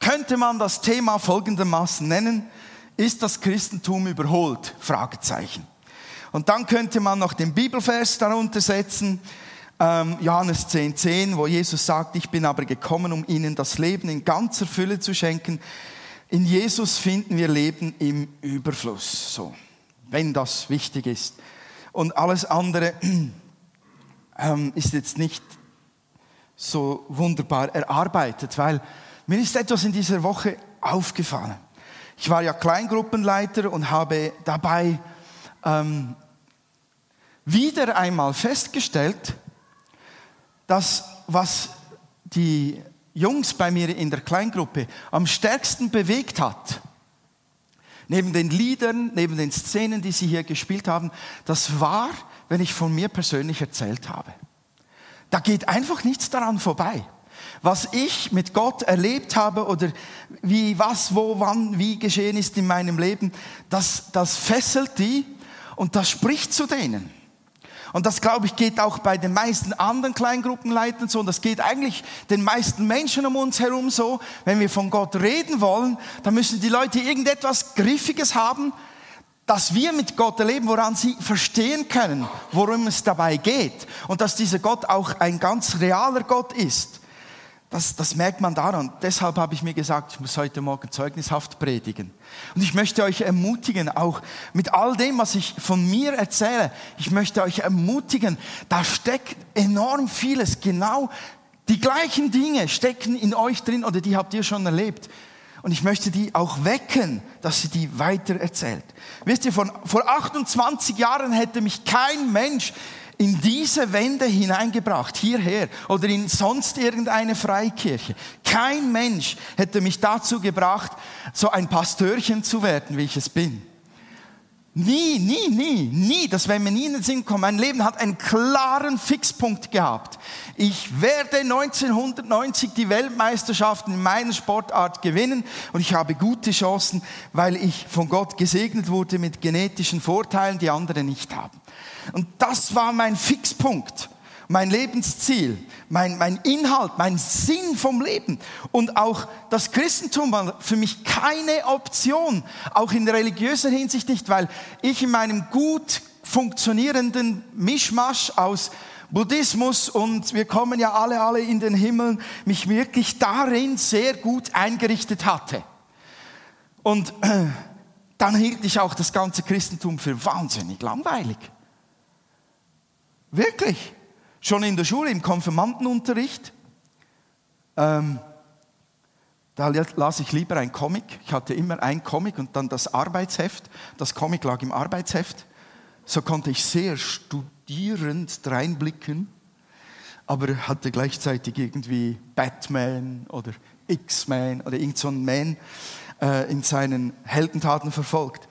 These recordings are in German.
könnte man das Thema folgendermaßen nennen, ist das Christentum überholt? Fragezeichen. Und dann könnte man noch den Bibelvers darunter setzen, ähm, Johannes 10, 10, wo Jesus sagt, ich bin aber gekommen, um ihnen das Leben in ganzer Fülle zu schenken. In Jesus finden wir Leben im Überfluss, so, wenn das wichtig ist. Und alles andere ähm, ist jetzt nicht so wunderbar erarbeitet, weil mir ist etwas in dieser Woche aufgefallen. Ich war ja Kleingruppenleiter und habe dabei ähm, wieder einmal festgestellt, dass was die Jungs bei mir in der Kleingruppe am stärksten bewegt hat, neben den Liedern, neben den Szenen, die sie hier gespielt haben, das war, wenn ich von mir persönlich erzählt habe. Da geht einfach nichts daran vorbei. Was ich mit Gott erlebt habe oder wie, was, wo, wann, wie geschehen ist in meinem Leben, das, das fesselt die und das spricht zu denen. Und das, glaube ich, geht auch bei den meisten anderen Kleingruppenleitern so. Und das geht eigentlich den meisten Menschen um uns herum so. Wenn wir von Gott reden wollen, dann müssen die Leute irgendetwas Griffiges haben, dass wir mit Gott erleben, woran sie verstehen können, worum es dabei geht. Und dass dieser Gott auch ein ganz realer Gott ist. Das, das merkt man daran. Deshalb habe ich mir gesagt, ich muss heute Morgen zeugnishaft predigen. Und ich möchte euch ermutigen, auch mit all dem, was ich von mir erzähle, ich möchte euch ermutigen, da steckt enorm vieles. Genau die gleichen Dinge stecken in euch drin oder die habt ihr schon erlebt. Und ich möchte die auch wecken, dass sie die weiter erzählt. Wisst ihr, von, vor 28 Jahren hätte mich kein Mensch in diese Wände hineingebracht, hierher oder in sonst irgendeine Freikirche. Kein Mensch hätte mich dazu gebracht, so ein Pastörchen zu werden, wie ich es bin. Nie, nie, nie, nie, das wäre mir nie in den Sinn gekommen. Mein Leben hat einen klaren Fixpunkt gehabt. Ich werde 1990 die Weltmeisterschaften in meiner Sportart gewinnen und ich habe gute Chancen, weil ich von Gott gesegnet wurde mit genetischen Vorteilen, die andere nicht haben. Und das war mein Fixpunkt, mein Lebensziel, mein, mein Inhalt, mein Sinn vom Leben. Und auch das Christentum war für mich keine Option, auch in religiöser Hinsicht nicht, weil ich in meinem gut funktionierenden Mischmasch aus Buddhismus und wir kommen ja alle, alle in den Himmel, mich wirklich darin sehr gut eingerichtet hatte. Und äh, dann hielt ich auch das ganze Christentum für wahnsinnig langweilig. Wirklich. Schon in der Schule, im Konfirmandenunterricht, ähm, da las ich lieber ein Comic. Ich hatte immer ein Comic und dann das Arbeitsheft. Das Comic lag im Arbeitsheft. So konnte ich sehr studierend reinblicken, aber hatte gleichzeitig irgendwie Batman oder X-Man oder irgend so Man äh, in seinen Heldentaten verfolgt.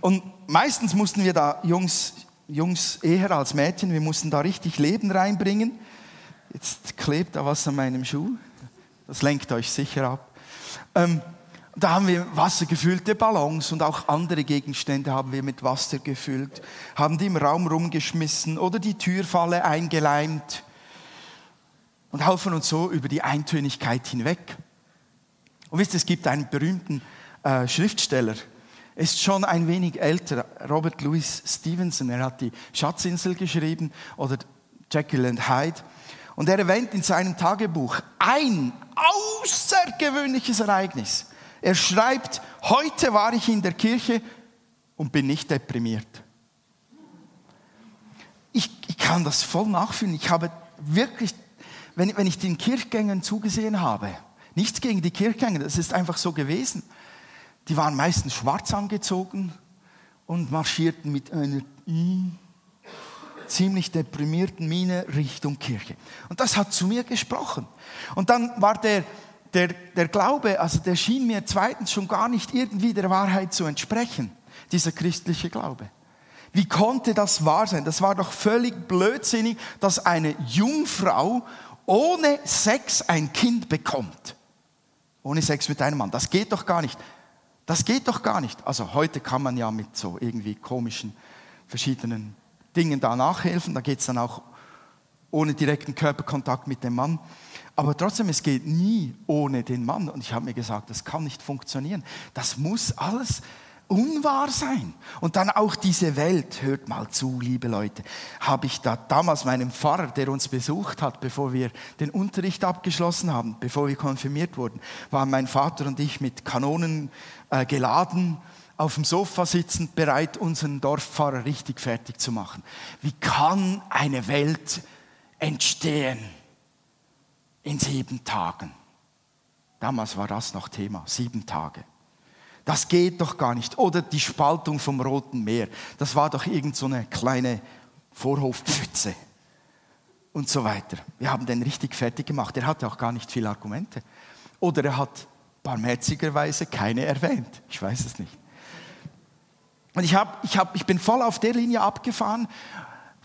Und meistens mussten wir da Jungs Jungs eher als Mädchen, wir mussten da richtig Leben reinbringen. Jetzt klebt da was an meinem Schuh. Das lenkt euch sicher ab. Ähm, da haben wir wassergefüllte Ballons und auch andere Gegenstände haben wir mit Wasser gefüllt, haben die im Raum rumgeschmissen oder die Türfalle eingeleimt und halfen uns so über die Eintönigkeit hinweg. Und wisst ihr, es gibt einen berühmten äh, Schriftsteller, ist schon ein wenig älter, Robert Louis Stevenson. Er hat die Schatzinsel geschrieben oder Jekyll and Hyde. Und er erwähnt in seinem Tagebuch ein außergewöhnliches Ereignis. Er schreibt, heute war ich in der Kirche und bin nicht deprimiert. Ich, ich kann das voll nachfühlen. Ich habe wirklich, wenn, wenn ich den Kirchgängern zugesehen habe, nichts gegen die Kirchgänger, das ist einfach so gewesen. Die waren meistens schwarz angezogen und marschierten mit einer ziemlich deprimierten Miene Richtung Kirche. Und das hat zu mir gesprochen. Und dann war der, der, der Glaube, also der schien mir zweitens schon gar nicht irgendwie der Wahrheit zu entsprechen, dieser christliche Glaube. Wie konnte das wahr sein? Das war doch völlig blödsinnig, dass eine Jungfrau ohne Sex ein Kind bekommt. Ohne Sex mit einem Mann. Das geht doch gar nicht. Das geht doch gar nicht. Also heute kann man ja mit so irgendwie komischen verschiedenen Dingen da nachhelfen. Da geht es dann auch ohne direkten Körperkontakt mit dem Mann. Aber trotzdem, es geht nie ohne den Mann. Und ich habe mir gesagt, das kann nicht funktionieren. Das muss alles unwahr sein. Und dann auch diese Welt, hört mal zu, liebe Leute, habe ich da damals meinem Pfarrer, der uns besucht hat, bevor wir den Unterricht abgeschlossen haben, bevor wir konfirmiert wurden, waren mein Vater und ich mit Kanonen äh, geladen auf dem Sofa sitzend, bereit, unseren Dorfpfarrer richtig fertig zu machen. Wie kann eine Welt entstehen in sieben Tagen? Damals war das noch Thema, sieben Tage. Das geht doch gar nicht. Oder die Spaltung vom Roten Meer. Das war doch irgend so eine kleine Vorhofpfütze und so weiter. Wir haben den richtig fertig gemacht. Er hatte auch gar nicht viele Argumente. Oder er hat barmherzigerweise keine erwähnt. Ich weiß es nicht. Und ich, hab, ich, hab, ich bin voll auf der Linie abgefahren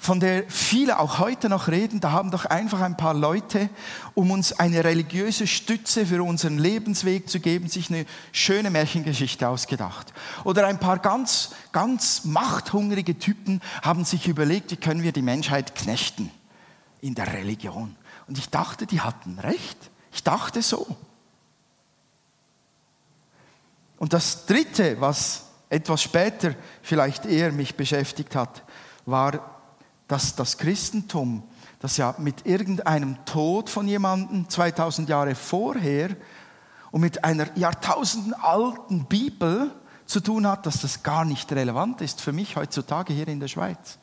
von der viele auch heute noch reden, da haben doch einfach ein paar Leute, um uns eine religiöse Stütze für unseren Lebensweg zu geben, sich eine schöne Märchengeschichte ausgedacht. Oder ein paar ganz, ganz machthungrige Typen haben sich überlegt, wie können wir die Menschheit knechten in der Religion. Und ich dachte, die hatten recht. Ich dachte so. Und das Dritte, was etwas später vielleicht eher mich beschäftigt hat, war dass das Christentum, das ja mit irgendeinem Tod von jemandem 2000 Jahre vorher und mit einer jahrtausendenalten Bibel zu tun hat, dass das gar nicht relevant ist für mich heutzutage hier in der Schweiz.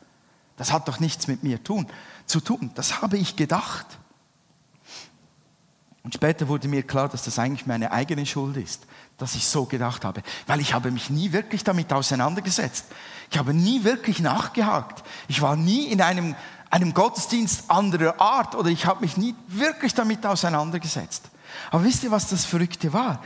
Das hat doch nichts mit mir tun, zu tun. Das habe ich gedacht. Und später wurde mir klar, dass das eigentlich meine eigene Schuld ist, dass ich so gedacht habe, weil ich habe mich nie wirklich damit auseinandergesetzt. Ich habe nie wirklich nachgehakt. Ich war nie in einem, einem Gottesdienst anderer Art oder ich habe mich nie wirklich damit auseinandergesetzt. Aber wisst ihr, was das Verrückte war?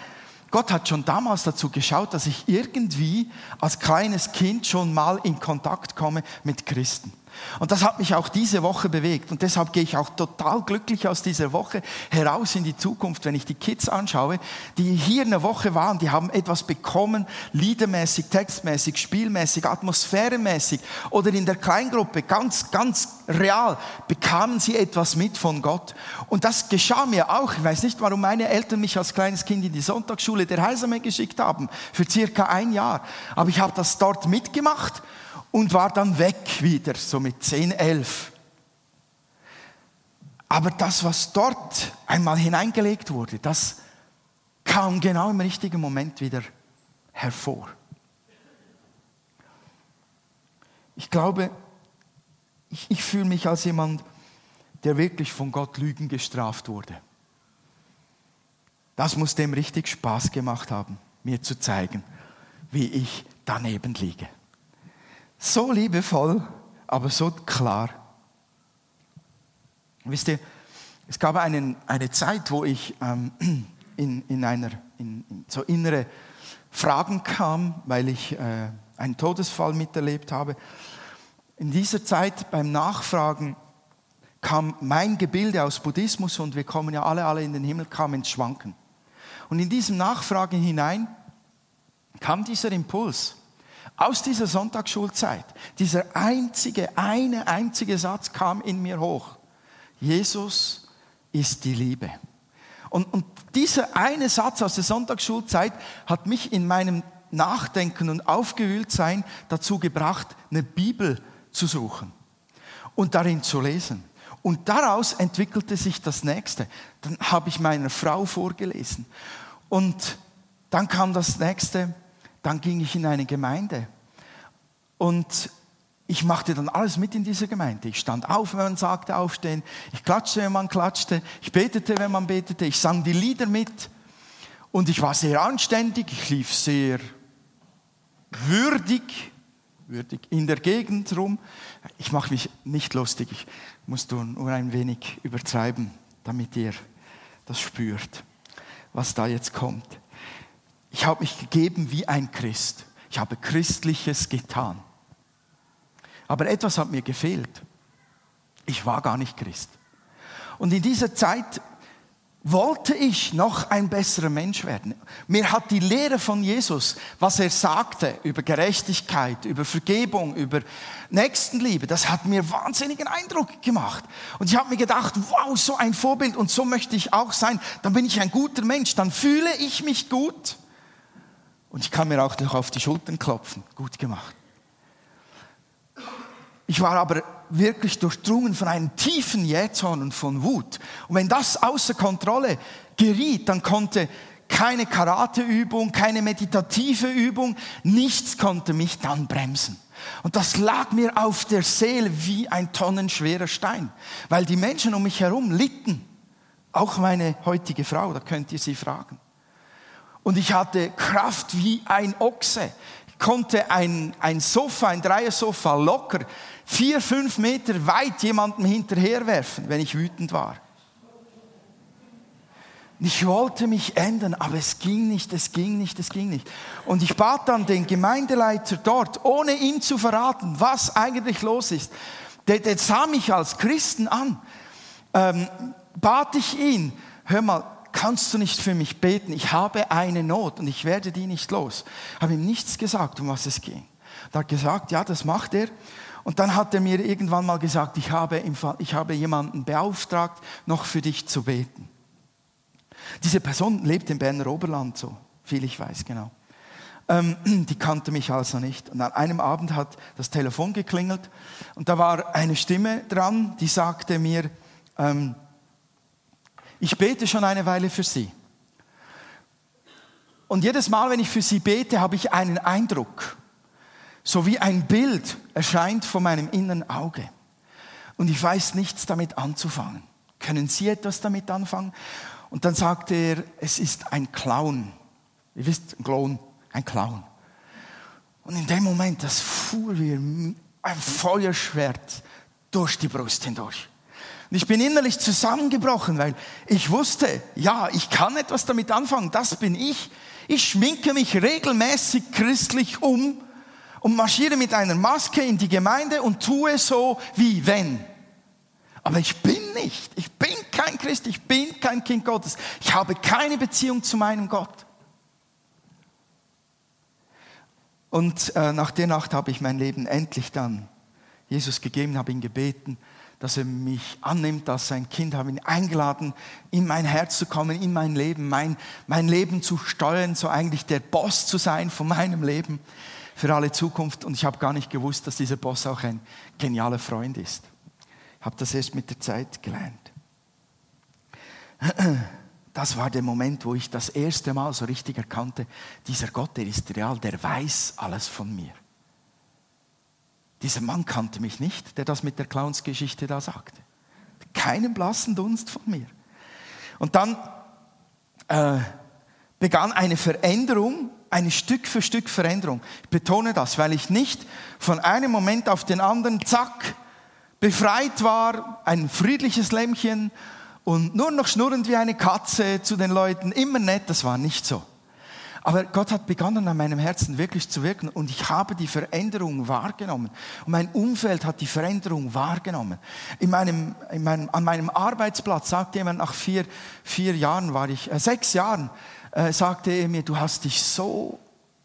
Gott hat schon damals dazu geschaut, dass ich irgendwie als kleines Kind schon mal in Kontakt komme mit Christen. Und das hat mich auch diese Woche bewegt. Und deshalb gehe ich auch total glücklich aus dieser Woche heraus in die Zukunft, wenn ich die Kids anschaue, die hier eine Woche waren, die haben etwas bekommen, liedermäßig, textmäßig, spielmäßig, atmosphäremäßig oder in der Kleingruppe, ganz, ganz real, bekamen sie etwas mit von Gott. Und das geschah mir auch. Ich weiß nicht, warum meine Eltern mich als kleines Kind in die Sonntagsschule der Heilsame geschickt haben, für circa ein Jahr. Aber ich habe das dort mitgemacht und war dann weg wieder, so mit 10, 11. Aber das, was dort einmal hineingelegt wurde, das kam genau im richtigen Moment wieder hervor. Ich glaube, ich, ich fühle mich als jemand, der wirklich von Gott Lügen gestraft wurde. Das muss dem richtig Spaß gemacht haben, mir zu zeigen, wie ich daneben liege. So liebevoll, aber so klar. Wisst ihr, es gab einen, eine Zeit, wo ich ähm, in, in, einer, in, in, so innere Fragen kam, weil ich äh, einen Todesfall miterlebt habe. In dieser Zeit beim Nachfragen kam mein Gebilde aus Buddhismus und wir kommen ja alle, alle in den Himmel, kam ins Schwanken. Und in diesem Nachfragen hinein kam dieser Impuls aus dieser Sonntagsschulzeit, dieser einzige, eine einzige Satz kam in mir hoch. Jesus ist die Liebe. Und, und dieser eine Satz aus der Sonntagsschulzeit hat mich in meinem Nachdenken und Aufgewühltsein dazu gebracht, eine Bibel zu suchen und darin zu lesen. Und daraus entwickelte sich das nächste. Dann habe ich meiner Frau vorgelesen. Und dann kam das nächste, dann ging ich in eine Gemeinde und ich machte dann alles mit in dieser Gemeinde. Ich stand auf, wenn man sagte aufstehen. Ich klatschte, wenn man klatschte. Ich betete, wenn man betete. Ich sang die Lieder mit. Und ich war sehr anständig. Ich lief sehr würdig, würdig in der Gegend rum. Ich mache mich nicht lustig. Ich muss nur ein wenig übertreiben, damit ihr das spürt, was da jetzt kommt. Ich habe mich gegeben wie ein Christ. Ich habe Christliches getan. Aber etwas hat mir gefehlt. Ich war gar nicht Christ. Und in dieser Zeit wollte ich noch ein besserer Mensch werden. Mir hat die Lehre von Jesus, was er sagte über Gerechtigkeit, über Vergebung, über Nächstenliebe, das hat mir wahnsinnigen Eindruck gemacht. Und ich habe mir gedacht, wow, so ein Vorbild und so möchte ich auch sein. Dann bin ich ein guter Mensch, dann fühle ich mich gut. Und ich kann mir auch noch auf die Schultern klopfen. Gut gemacht. Ich war aber wirklich durchdrungen von einem tiefen Jähzorn und von Wut. Und wenn das außer Kontrolle geriet, dann konnte keine Karateübung, keine meditative Übung, nichts konnte mich dann bremsen. Und das lag mir auf der Seele wie ein tonnenschwerer Stein, weil die Menschen um mich herum litten. Auch meine heutige Frau, da könnt ihr sie fragen. Und ich hatte Kraft wie ein Ochse. Konnte ein, ein Sofa, ein Dreiersofa locker vier, fünf Meter weit jemandem hinterherwerfen, wenn ich wütend war. Ich wollte mich ändern, aber es ging nicht, es ging nicht, es ging nicht. Und ich bat dann den Gemeindeleiter dort, ohne ihm zu verraten, was eigentlich los ist. Der, der sah mich als Christen an. Ähm, bat ich ihn, hör mal, kannst du nicht für mich beten? Ich habe eine Not und ich werde die nicht los. Habe ihm nichts gesagt, um was es ging. Da hat gesagt, ja, das macht er. Und dann hat er mir irgendwann mal gesagt, ich habe, im Fall, ich habe jemanden beauftragt, noch für dich zu beten. Diese Person lebt im Berner Oberland, so viel ich weiß, genau. Ähm, die kannte mich also nicht. Und an einem Abend hat das Telefon geklingelt und da war eine Stimme dran, die sagte mir, ähm, ich bete schon eine Weile für Sie. Und jedes Mal, wenn ich für Sie bete, habe ich einen Eindruck so wie ein Bild erscheint vor meinem inneren Auge. Und ich weiß nichts damit anzufangen. Können Sie etwas damit anfangen? Und dann sagte er, es ist ein Clown. Ihr wisst, ein Clown, ein Clown. Und in dem Moment, das fuhr wie ein Feuerschwert durch die Brust hindurch. Und ich bin innerlich zusammengebrochen, weil ich wusste, ja, ich kann etwas damit anfangen, das bin ich. Ich schminke mich regelmäßig christlich um und marschiere mit einer Maske in die Gemeinde und tue so wie wenn. Aber ich bin nicht. Ich bin kein Christ. Ich bin kein Kind Gottes. Ich habe keine Beziehung zu meinem Gott. Und äh, nach der Nacht habe ich mein Leben endlich dann Jesus gegeben, habe ihn gebeten, dass er mich annimmt als sein Kind, habe ihn eingeladen, in mein Herz zu kommen, in mein Leben, mein, mein Leben zu steuern, so eigentlich der Boss zu sein von meinem Leben für alle Zukunft. Und ich habe gar nicht gewusst, dass dieser Boss auch ein genialer Freund ist. Ich habe das erst mit der Zeit gelernt. Das war der Moment, wo ich das erste Mal so richtig erkannte, dieser Gott, der ist real, der weiß alles von mir. Dieser Mann kannte mich nicht, der das mit der Clownsgeschichte da sagte. Keinen blassen Dunst von mir. Und dann äh, begann eine Veränderung eine Stück für Stück Veränderung. Ich betone das, weil ich nicht von einem Moment auf den anderen, zack, befreit war, ein friedliches Lämmchen und nur noch schnurrend wie eine Katze zu den Leuten, immer nett, das war nicht so. Aber Gott hat begonnen an meinem Herzen wirklich zu wirken und ich habe die Veränderung wahrgenommen. Und mein Umfeld hat die Veränderung wahrgenommen. In meinem, in meinem, an meinem Arbeitsplatz sagt jemand, nach vier, vier Jahren war ich, äh, sechs Jahren, äh, sagte er mir, du hast dich so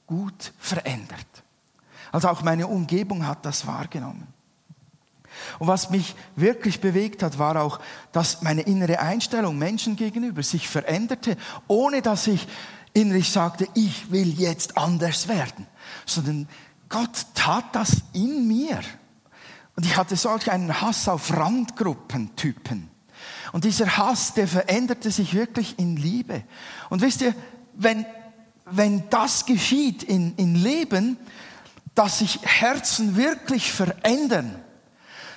gut verändert. Also auch meine Umgebung hat das wahrgenommen. Und was mich wirklich bewegt hat, war auch, dass meine innere Einstellung Menschen gegenüber sich veränderte, ohne dass ich innerlich sagte, ich will jetzt anders werden, sondern Gott tat das in mir. Und ich hatte solch einen Hass auf Randgruppentypen. Und dieser Hass, der veränderte sich wirklich in Liebe. Und wisst ihr, wenn, wenn das geschieht in, in Leben, dass sich Herzen wirklich verändern,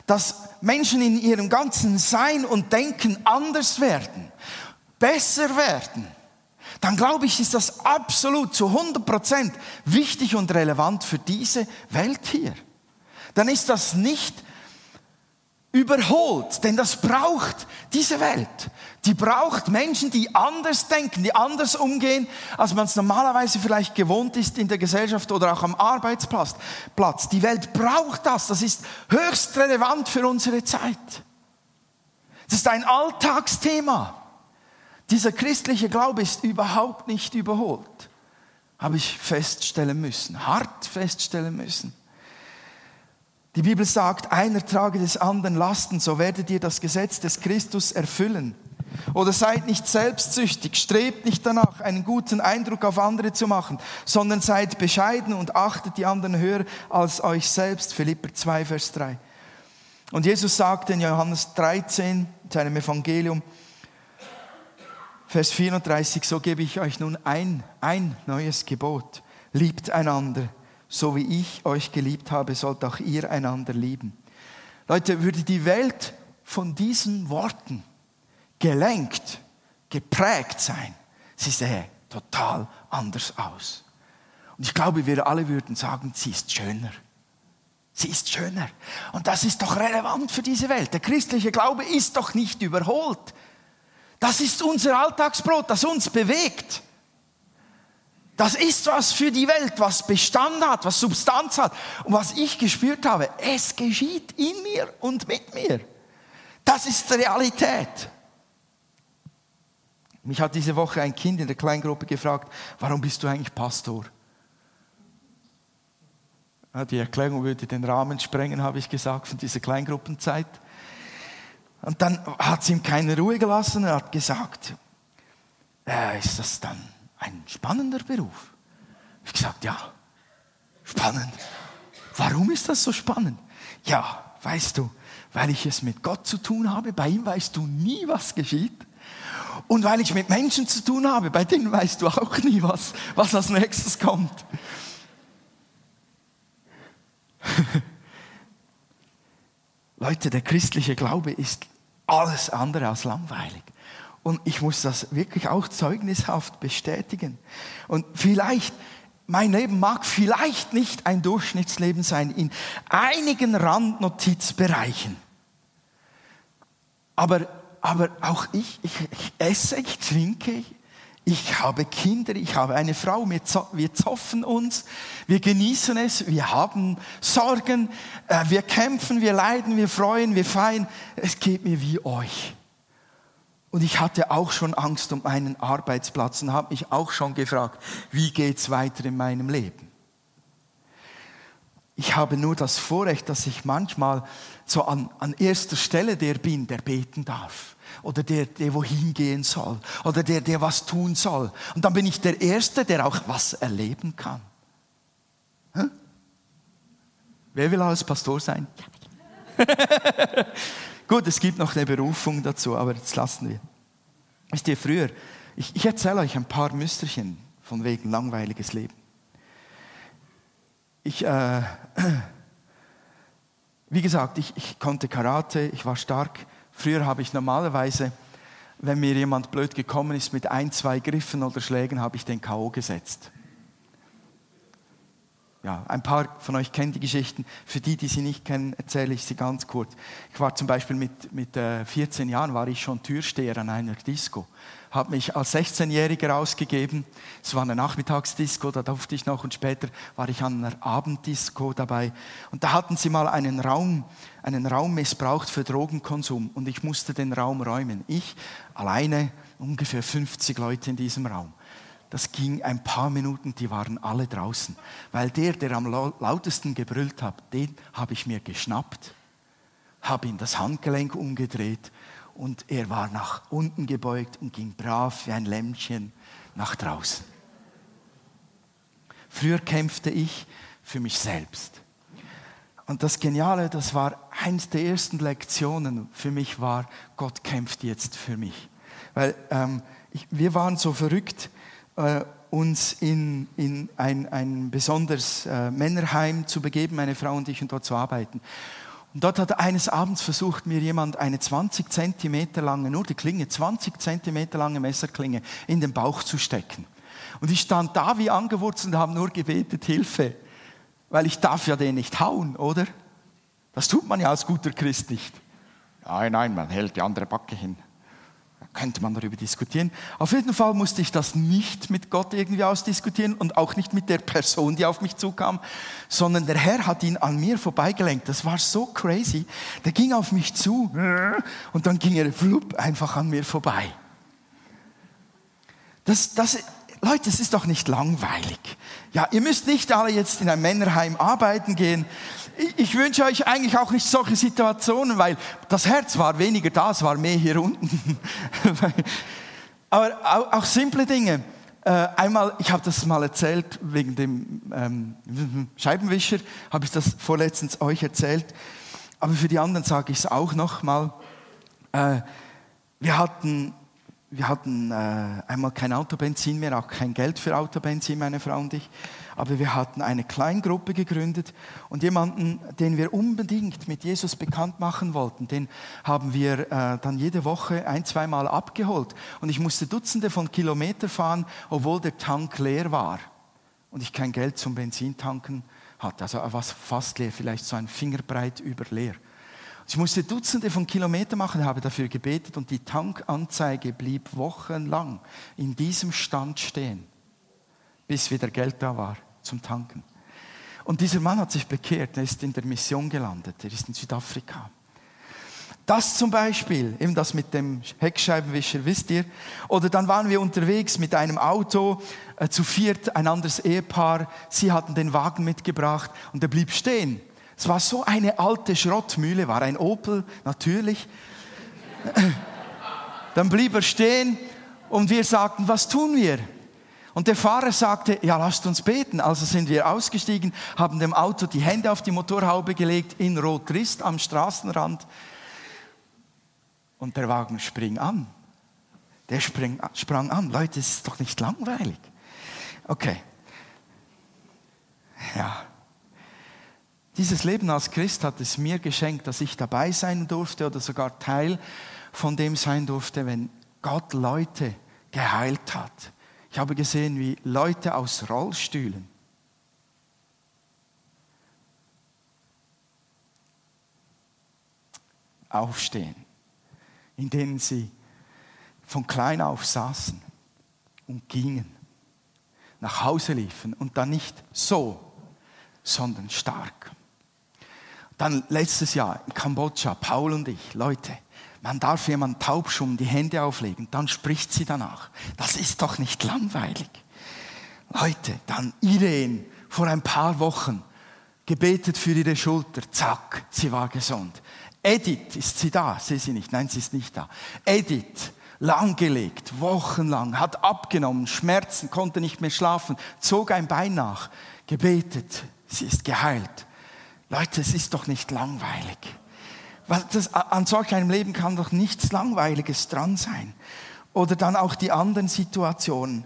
dass Menschen in ihrem ganzen Sein und Denken anders werden, besser werden, dann glaube ich, ist das absolut zu 100 Prozent wichtig und relevant für diese Welt hier. Dann ist das nicht überholt, denn das braucht diese Welt. Die braucht Menschen, die anders denken, die anders umgehen, als man es normalerweise vielleicht gewohnt ist in der Gesellschaft oder auch am Arbeitsplatz. Die Welt braucht das. Das ist höchst relevant für unsere Zeit. Das ist ein Alltagsthema. Dieser christliche Glaube ist überhaupt nicht überholt, habe ich feststellen müssen, hart feststellen müssen. Die Bibel sagt, einer trage des anderen Lasten, so werdet ihr das Gesetz des Christus erfüllen. Oder seid nicht selbstsüchtig, strebt nicht danach, einen guten Eindruck auf andere zu machen, sondern seid bescheiden und achtet die anderen höher als euch selbst. Philipper 2, Vers 3. Und Jesus sagte in Johannes 13, in seinem Evangelium, Vers 34, so gebe ich euch nun ein, ein neues Gebot. Liebt einander, so wie ich euch geliebt habe, sollt auch ihr einander lieben. Leute, würde die Welt von diesen Worten gelenkt, geprägt sein, sie sähe total anders aus. Und ich glaube, wir alle würden sagen, sie ist schöner. Sie ist schöner. Und das ist doch relevant für diese Welt. Der christliche Glaube ist doch nicht überholt. Das ist unser Alltagsbrot, das uns bewegt. Das ist was für die Welt, was Bestand hat, was Substanz hat. Und was ich gespürt habe, es geschieht in mir und mit mir. Das ist Realität. Mich hat diese Woche ein Kind in der Kleingruppe gefragt, warum bist du eigentlich Pastor? Die Erklärung würde den Rahmen sprengen, habe ich gesagt, von dieser Kleingruppenzeit. Und dann hat sie ihm keine Ruhe gelassen. Er hat gesagt, äh, ist das dann ein spannender Beruf? Ich gesagt, ja, spannend. Warum ist das so spannend? Ja, weißt du, weil ich es mit Gott zu tun habe. Bei ihm weißt du nie, was geschieht. Und weil ich mit Menschen zu tun habe, bei denen weißt du auch nie, was, was als nächstes kommt. Leute, der christliche Glaube ist alles andere als langweilig. Und ich muss das wirklich auch zeugnishaft bestätigen. Und vielleicht, mein Leben mag vielleicht nicht ein Durchschnittsleben sein in einigen Randnotizbereichen. Aber, aber auch ich, ich, ich esse, ich trinke, habe Kinder, ich habe eine Frau, wir zoffen uns, wir genießen es, wir haben Sorgen, äh, wir kämpfen, wir leiden, wir freuen, wir feiern. Es geht mir wie euch. Und ich hatte auch schon Angst um meinen Arbeitsplatz und habe mich auch schon gefragt, wie geht es weiter in meinem Leben? Ich habe nur das Vorrecht, dass ich manchmal so an, an erster Stelle der bin, der beten darf oder der, der wohin gehen soll oder der, der was tun soll. Und dann bin ich der Erste, der auch was erleben kann. Hm? Wer will als Pastor sein? Gut, es gibt noch eine Berufung dazu, aber jetzt lassen wir. Wisst ihr, früher, ich, ich erzähle euch ein paar Müsterchen von wegen langweiliges Leben. Ich, äh, wie gesagt, ich, ich konnte Karate, ich war stark Früher habe ich normalerweise, wenn mir jemand blöd gekommen ist mit ein, zwei Griffen oder Schlägen, habe ich den K.O. gesetzt. Ja, ein paar von euch kennen die Geschichten. Für die, die sie nicht kennen, erzähle ich sie ganz kurz. Ich war zum Beispiel mit, mit 14 äh, Jahren war ich schon Türsteher an einer Disco habe mich als 16-Jähriger ausgegeben. Es war eine Nachmittagsdisco, da durfte ich noch und später war ich an einer Abenddisco dabei. Und da hatten sie mal einen Raum, einen Raum missbraucht für Drogenkonsum und ich musste den Raum räumen. Ich alleine, ungefähr 50 Leute in diesem Raum. Das ging ein paar Minuten, die waren alle draußen. Weil der, der am lautesten gebrüllt hat, den habe ich mir geschnappt, habe ihm das Handgelenk umgedreht und er war nach unten gebeugt und ging brav wie ein Lämmchen nach draußen. Früher kämpfte ich für mich selbst. Und das Geniale, das war eins der ersten Lektionen für mich war, Gott kämpft jetzt für mich. Weil ähm, ich, wir waren so verrückt, äh, uns in, in ein, ein besonderes äh, Männerheim zu begeben, meine Frau und ich, und dort zu arbeiten. Und dort hat eines Abends versucht, mir jemand eine 20 Zentimeter lange, nur die Klinge, 20 Zentimeter lange Messerklinge in den Bauch zu stecken. Und ich stand da wie angewurzelt und habe nur gebetet, Hilfe. Weil ich darf ja den nicht hauen, oder? Das tut man ja als guter Christ nicht. Nein, nein, man hält die andere Backe hin könnte man darüber diskutieren. Auf jeden Fall musste ich das nicht mit Gott irgendwie ausdiskutieren und auch nicht mit der Person, die auf mich zukam, sondern der Herr hat ihn an mir vorbeigelenkt. Das war so crazy. Der ging auf mich zu und dann ging er flupp einfach an mir vorbei. Das, das, Leute, es ist doch nicht langweilig. Ja, ihr müsst nicht alle jetzt in ein Männerheim arbeiten gehen. Ich, wünsche euch eigentlich auch nicht solche Situationen, weil das Herz war weniger da, es war mehr hier unten. Aber auch, auch simple Dinge. Äh, einmal, ich habe das mal erzählt wegen dem ähm, Scheibenwischer, habe ich das vorletztens euch erzählt. Aber für die anderen sage ich es auch noch mal. Äh, wir hatten, wir hatten äh, einmal kein Autobenzin mehr, auch kein Geld für Autobenzin, meine Frau und ich. Aber wir hatten eine Kleingruppe gegründet und jemanden, den wir unbedingt mit Jesus bekannt machen wollten, den haben wir äh, dann jede Woche ein, zweimal abgeholt. Und ich musste Dutzende von Kilometern fahren, obwohl der Tank leer war und ich kein Geld zum Benzintanken hatte. Also was fast leer, vielleicht so ein Fingerbreit über leer. Ich musste Dutzende von Kilometern machen, habe dafür gebetet und die Tankanzeige blieb wochenlang in diesem Stand stehen, bis wieder Geld da war zum Tanken. Und dieser Mann hat sich bekehrt, er ist in der Mission gelandet, er ist in Südafrika. Das zum Beispiel, eben das mit dem Heckscheibenwischer, wisst ihr? Oder dann waren wir unterwegs mit einem Auto, äh, zu viert, ein anderes Ehepaar, sie hatten den Wagen mitgebracht und er blieb stehen. Es war so eine alte Schrottmühle, war ein Opel, natürlich. Dann blieb er stehen und wir sagten, was tun wir? Und der Fahrer sagte, ja, lasst uns beten. Also sind wir ausgestiegen, haben dem Auto die Hände auf die Motorhaube gelegt, in Rot-Trist am Straßenrand. Und der Wagen spring an. Der spring, sprang an. Leute, es ist doch nicht langweilig. Okay. Ja. Dieses Leben als Christ hat es mir geschenkt, dass ich dabei sein durfte oder sogar Teil von dem sein durfte, wenn Gott Leute geheilt hat. Ich habe gesehen, wie Leute aus Rollstühlen aufstehen, in denen sie von klein auf saßen und gingen, nach Hause liefen und dann nicht so, sondern stark. Dann letztes Jahr in Kambodscha, Paul und ich, Leute, man darf jemand taub schon die Hände auflegen, dann spricht sie danach. Das ist doch nicht langweilig. Leute, dann Irene vor ein paar Wochen gebetet für ihre Schulter, zack, sie war gesund. Edith, ist sie da? Sehe sie nicht? Nein, sie ist nicht da. Edith, langgelegt, wochenlang, hat abgenommen, Schmerzen, konnte nicht mehr schlafen, zog ein Bein nach, gebetet, sie ist geheilt. Leute, es ist doch nicht langweilig. Das, an solch einem Leben kann doch nichts Langweiliges dran sein. Oder dann auch die anderen Situationen.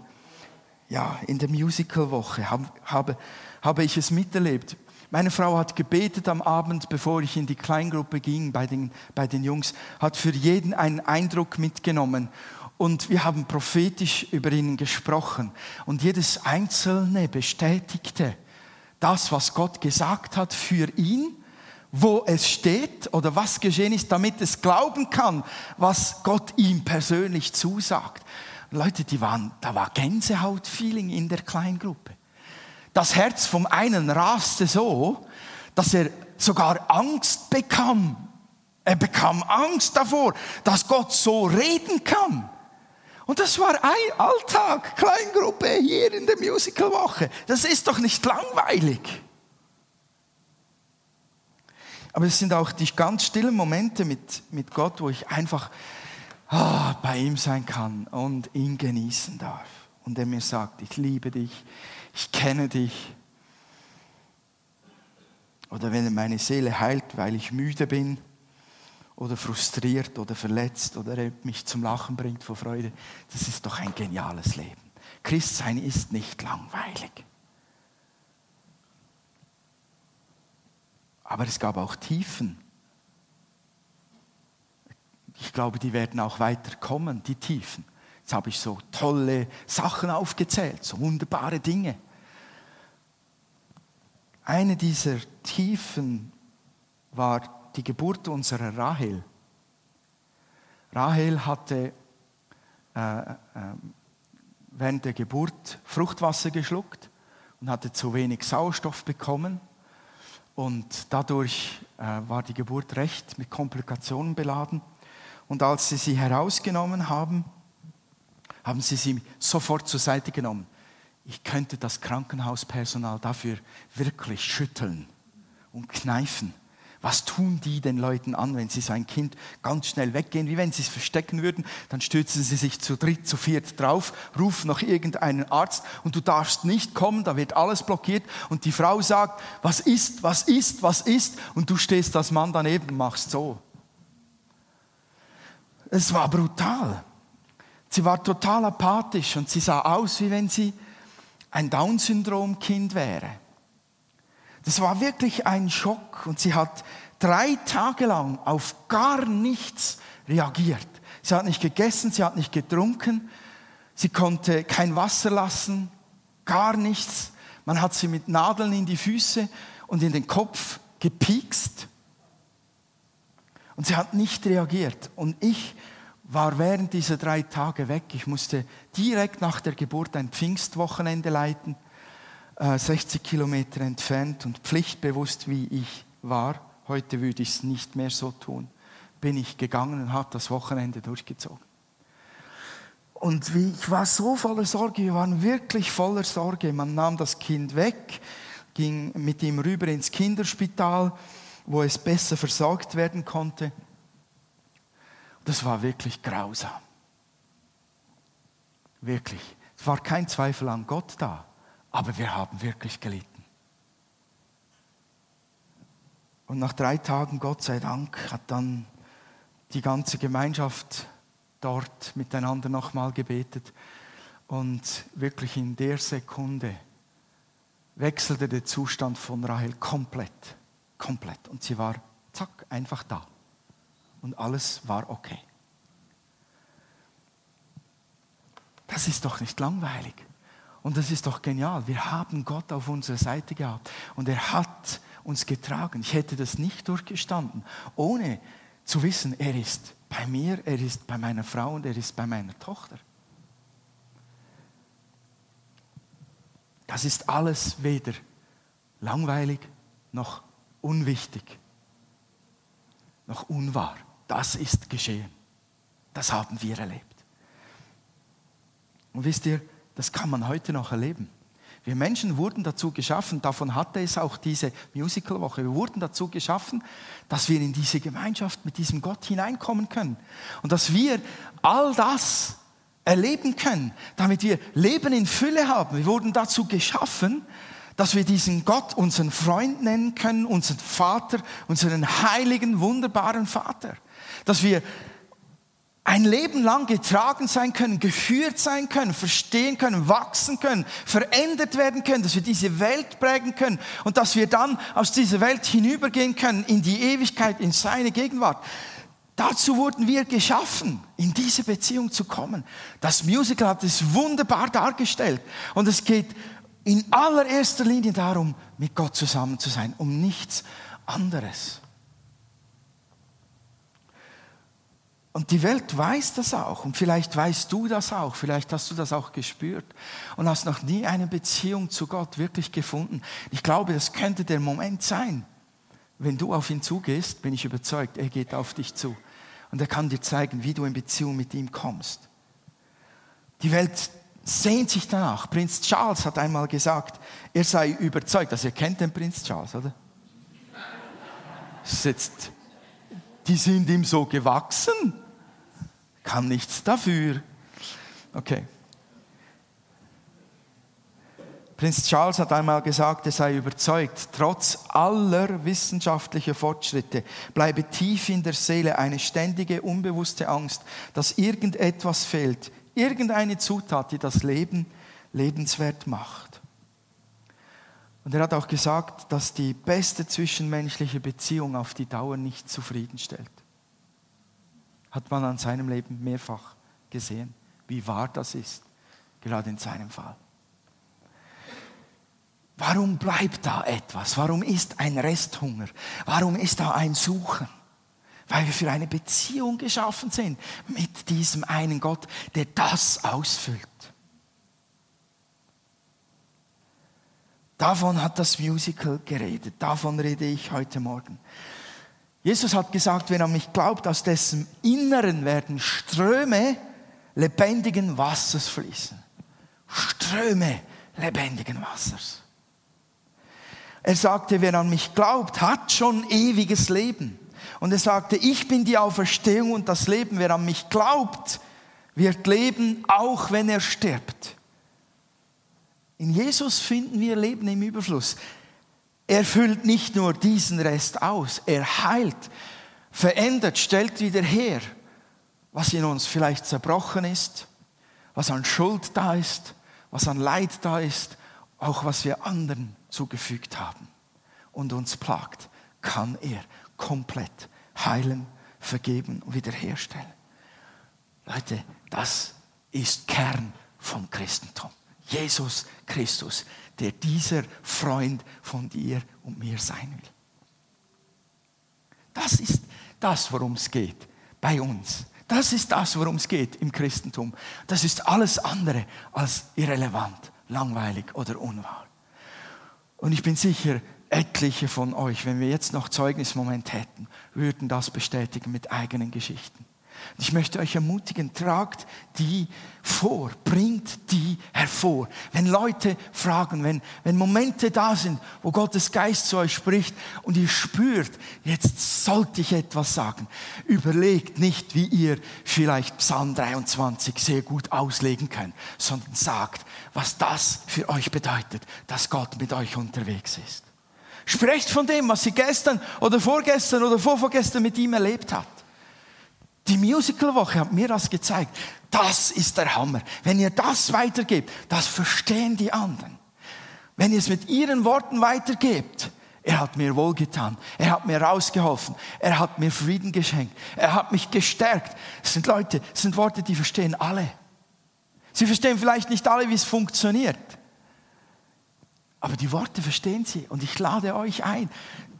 Ja, in der Musicalwoche habe, habe, habe ich es miterlebt. Meine Frau hat gebetet am Abend, bevor ich in die Kleingruppe ging bei den, bei den Jungs, hat für jeden einen Eindruck mitgenommen. Und wir haben prophetisch über ihn gesprochen. Und jedes Einzelne bestätigte, das, was Gott gesagt hat für ihn, wo es steht oder was geschehen ist, damit es glauben kann, was Gott ihm persönlich zusagt. Leute, die waren, da war Gänsehaut-Feeling in der Kleingruppe. Das Herz vom einen raste so, dass er sogar Angst bekam. Er bekam Angst davor, dass Gott so reden kann. Und das war ein Alltag, Kleingruppe hier in der Musicalwoche. Das ist doch nicht langweilig. Aber es sind auch die ganz stillen Momente mit, mit Gott, wo ich einfach ah, bei ihm sein kann und ihn genießen darf. Und er mir sagt, ich liebe dich, ich kenne dich. Oder wenn er meine Seele heilt, weil ich müde bin oder frustriert oder verletzt oder er mich zum Lachen bringt vor Freude. Das ist doch ein geniales Leben. Christsein ist nicht langweilig. Aber es gab auch Tiefen. Ich glaube, die werden auch weiter kommen, die Tiefen. Jetzt habe ich so tolle Sachen aufgezählt, so wunderbare Dinge. Eine dieser Tiefen war die Geburt unserer Rahel. Rahel hatte äh, äh, während der Geburt Fruchtwasser geschluckt und hatte zu wenig Sauerstoff bekommen. Und dadurch äh, war die Geburt recht mit Komplikationen beladen. Und als sie sie herausgenommen haben, haben sie sie sofort zur Seite genommen. Ich könnte das Krankenhauspersonal dafür wirklich schütteln und kneifen. Was tun die den Leuten an, wenn sie so ein Kind ganz schnell weggehen? Wie wenn sie es verstecken würden, dann stürzen sie sich zu dritt, zu viert drauf, rufen noch irgendeinen Arzt und du darfst nicht kommen, da wird alles blockiert und die Frau sagt, was ist, was ist, was ist und du stehst als Mann daneben machst so. Es war brutal. Sie war total apathisch und sie sah aus, wie wenn sie ein Down-Syndrom-Kind wäre. Das war wirklich ein Schock und sie hat drei Tage lang auf gar nichts reagiert. Sie hat nicht gegessen, sie hat nicht getrunken, sie konnte kein Wasser lassen, gar nichts. Man hat sie mit Nadeln in die Füße und in den Kopf gepiekst. Und sie hat nicht reagiert. Und ich war während dieser drei Tage weg. Ich musste direkt nach der Geburt ein Pfingstwochenende leiten. 60 äh, Kilometer entfernt und pflichtbewusst wie ich war, heute würde ich es nicht mehr so tun, bin ich gegangen und habe das Wochenende durchgezogen. Und wie, ich war so voller Sorge, wir waren wirklich voller Sorge. Man nahm das Kind weg, ging mit ihm rüber ins Kinderspital, wo es besser versorgt werden konnte. Das war wirklich grausam. Wirklich. Es war kein Zweifel an Gott da. Aber wir haben wirklich gelitten. Und nach drei Tagen, Gott sei Dank, hat dann die ganze Gemeinschaft dort miteinander nochmal gebetet. Und wirklich in der Sekunde wechselte der Zustand von Rahel komplett, komplett. Und sie war, zack, einfach da. Und alles war okay. Das ist doch nicht langweilig. Und das ist doch genial. Wir haben Gott auf unserer Seite gehabt und er hat uns getragen. Ich hätte das nicht durchgestanden, ohne zu wissen, er ist bei mir, er ist bei meiner Frau und er ist bei meiner Tochter. Das ist alles weder langweilig noch unwichtig, noch unwahr. Das ist geschehen. Das haben wir erlebt. Und wisst ihr, das kann man heute noch erleben. Wir Menschen wurden dazu geschaffen, davon hatte es auch diese Musicalwoche, wir wurden dazu geschaffen, dass wir in diese Gemeinschaft mit diesem Gott hineinkommen können. Und dass wir all das erleben können, damit wir Leben in Fülle haben. Wir wurden dazu geschaffen, dass wir diesen Gott unseren Freund nennen können, unseren Vater, unseren heiligen, wunderbaren Vater. Dass wir ein Leben lang getragen sein können, geführt sein können, verstehen können, wachsen können, verändert werden können, dass wir diese Welt prägen können und dass wir dann aus dieser Welt hinübergehen können in die Ewigkeit, in seine Gegenwart. Dazu wurden wir geschaffen, in diese Beziehung zu kommen. Das Musical hat es wunderbar dargestellt und es geht in allererster Linie darum, mit Gott zusammen zu sein, um nichts anderes. Und die Welt weiß das auch. Und vielleicht weißt du das auch. Vielleicht hast du das auch gespürt. Und hast noch nie eine Beziehung zu Gott wirklich gefunden. Ich glaube, das könnte der Moment sein. Wenn du auf ihn zugehst, bin ich überzeugt, er geht auf dich zu. Und er kann dir zeigen, wie du in Beziehung mit ihm kommst. Die Welt sehnt sich danach. Prinz Charles hat einmal gesagt, er sei überzeugt. Also ihr kennt den Prinz Charles, oder? Sitzt. Die sind ihm so gewachsen kann nichts dafür. Okay. Prinz Charles hat einmal gesagt, er sei überzeugt, trotz aller wissenschaftlicher Fortschritte bleibe tief in der Seele eine ständige, unbewusste Angst, dass irgendetwas fehlt, irgendeine Zutat, die das Leben lebenswert macht. Und er hat auch gesagt, dass die beste zwischenmenschliche Beziehung auf die Dauer nicht zufriedenstellt hat man an seinem Leben mehrfach gesehen, wie wahr das ist, gerade in seinem Fall. Warum bleibt da etwas? Warum ist ein Resthunger? Warum ist da ein Suchen? Weil wir für eine Beziehung geschaffen sind mit diesem einen Gott, der das ausfüllt. Davon hat das Musical geredet. Davon rede ich heute Morgen. Jesus hat gesagt, wenn er mich glaubt, aus dessen Inneren werden Ströme lebendigen Wassers fließen. Ströme lebendigen Wassers. Er sagte, wer an mich glaubt, hat schon ewiges Leben. Und er sagte, ich bin die Auferstehung und das Leben. Wer an mich glaubt, wird leben, auch wenn er stirbt. In Jesus finden wir Leben im Überfluss. Er füllt nicht nur diesen Rest aus, er heilt, verändert, stellt wieder her, was in uns vielleicht zerbrochen ist, was an Schuld da ist, was an Leid da ist, auch was wir anderen zugefügt haben und uns plagt, kann er komplett heilen, vergeben und wiederherstellen. Leute, das ist Kern vom Christentum. Jesus Christus, der dieser Freund von dir und mir sein will. Das ist das, worum es geht bei uns. Das ist das, worum es geht im Christentum. Das ist alles andere als irrelevant, langweilig oder unwahr. Und ich bin sicher, etliche von euch, wenn wir jetzt noch Zeugnismoment hätten, würden das bestätigen mit eigenen Geschichten. Ich möchte euch ermutigen, tragt die vor, bringt die hervor. Wenn Leute fragen, wenn, wenn Momente da sind, wo Gottes Geist zu euch spricht und ihr spürt, jetzt sollte ich etwas sagen, überlegt nicht, wie ihr vielleicht Psalm 23 sehr gut auslegen könnt, sondern sagt, was das für euch bedeutet, dass Gott mit euch unterwegs ist. Sprecht von dem, was ihr gestern oder vorgestern oder vorvorgestern mit ihm erlebt habt. Die Musicalwoche hat mir das gezeigt. Das ist der Hammer. Wenn ihr das weitergebt, das verstehen die anderen. Wenn ihr es mit ihren Worten weitergebt, er hat mir wohlgetan, er hat mir rausgeholfen, er hat mir Frieden geschenkt, er hat mich gestärkt. Das sind Leute, das sind Worte, die verstehen alle. Sie verstehen vielleicht nicht alle, wie es funktioniert. Aber die Worte verstehen sie und ich lade euch ein.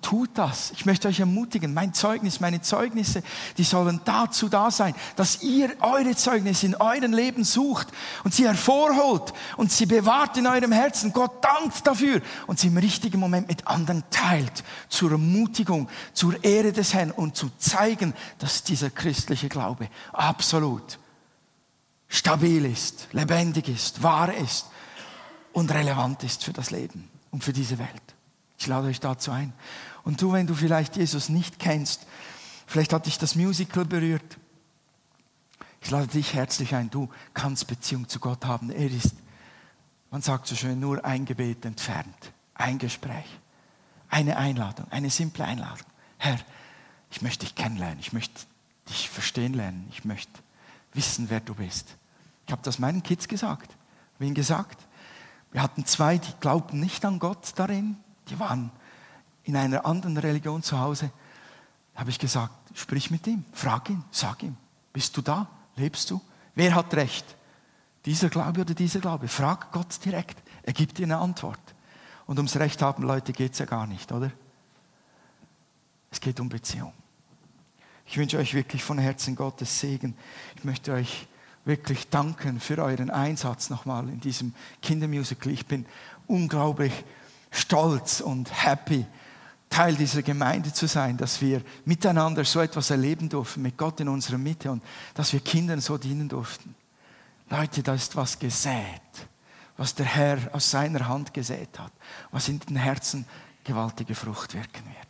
Tut das. Ich möchte euch ermutigen. Mein Zeugnis, meine Zeugnisse, die sollen dazu da sein, dass ihr eure Zeugnisse in eurem Leben sucht und sie hervorholt und sie bewahrt in eurem Herzen. Gott dankt dafür und sie im richtigen Moment mit anderen teilt. Zur Ermutigung, zur Ehre des Herrn und zu zeigen, dass dieser christliche Glaube absolut stabil ist, lebendig ist, wahr ist und relevant ist für das Leben und für diese Welt. Ich lade euch dazu ein. Und du, wenn du vielleicht Jesus nicht kennst, vielleicht hat dich das Musical berührt, ich lade dich herzlich ein, du kannst Beziehung zu Gott haben. Er ist, man sagt so schön, nur ein Gebet entfernt, ein Gespräch, eine Einladung, eine simple Einladung. Herr, ich möchte dich kennenlernen, ich möchte dich verstehen lernen, ich möchte wissen, wer du bist. Ich habe das meinen Kids gesagt, wen gesagt, wir hatten zwei, die glaubten nicht an Gott darin, die waren in einer anderen Religion zu Hause. Habe ich gesagt, sprich mit ihm, frag ihn, sag ihm, bist du da, lebst du? Wer hat recht? Dieser Glaube oder dieser Glaube? Frag Gott direkt, er gibt dir eine Antwort. Und ums Recht haben, Leute, geht es ja gar nicht, oder? Es geht um Beziehung. Ich wünsche euch wirklich von Herzen Gottes Segen. Ich möchte euch wirklich danken für euren Einsatz nochmal in diesem Kindermusical. Ich bin unglaublich stolz und happy, Teil dieser Gemeinde zu sein, dass wir miteinander so etwas erleben durften, mit Gott in unserer Mitte und dass wir Kindern so dienen durften. Leute, da ist was gesät, was der Herr aus seiner Hand gesät hat, was in den Herzen gewaltige Frucht wirken wird.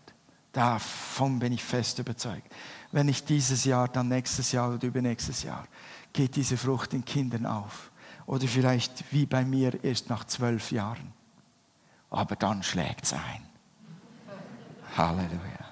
Davon bin ich fest überzeugt. Wenn nicht dieses Jahr, dann nächstes Jahr oder übernächstes Jahr geht diese Frucht in Kindern auf. Oder vielleicht wie bei mir erst nach zwölf Jahren. Aber dann schlägt es ein. Halleluja.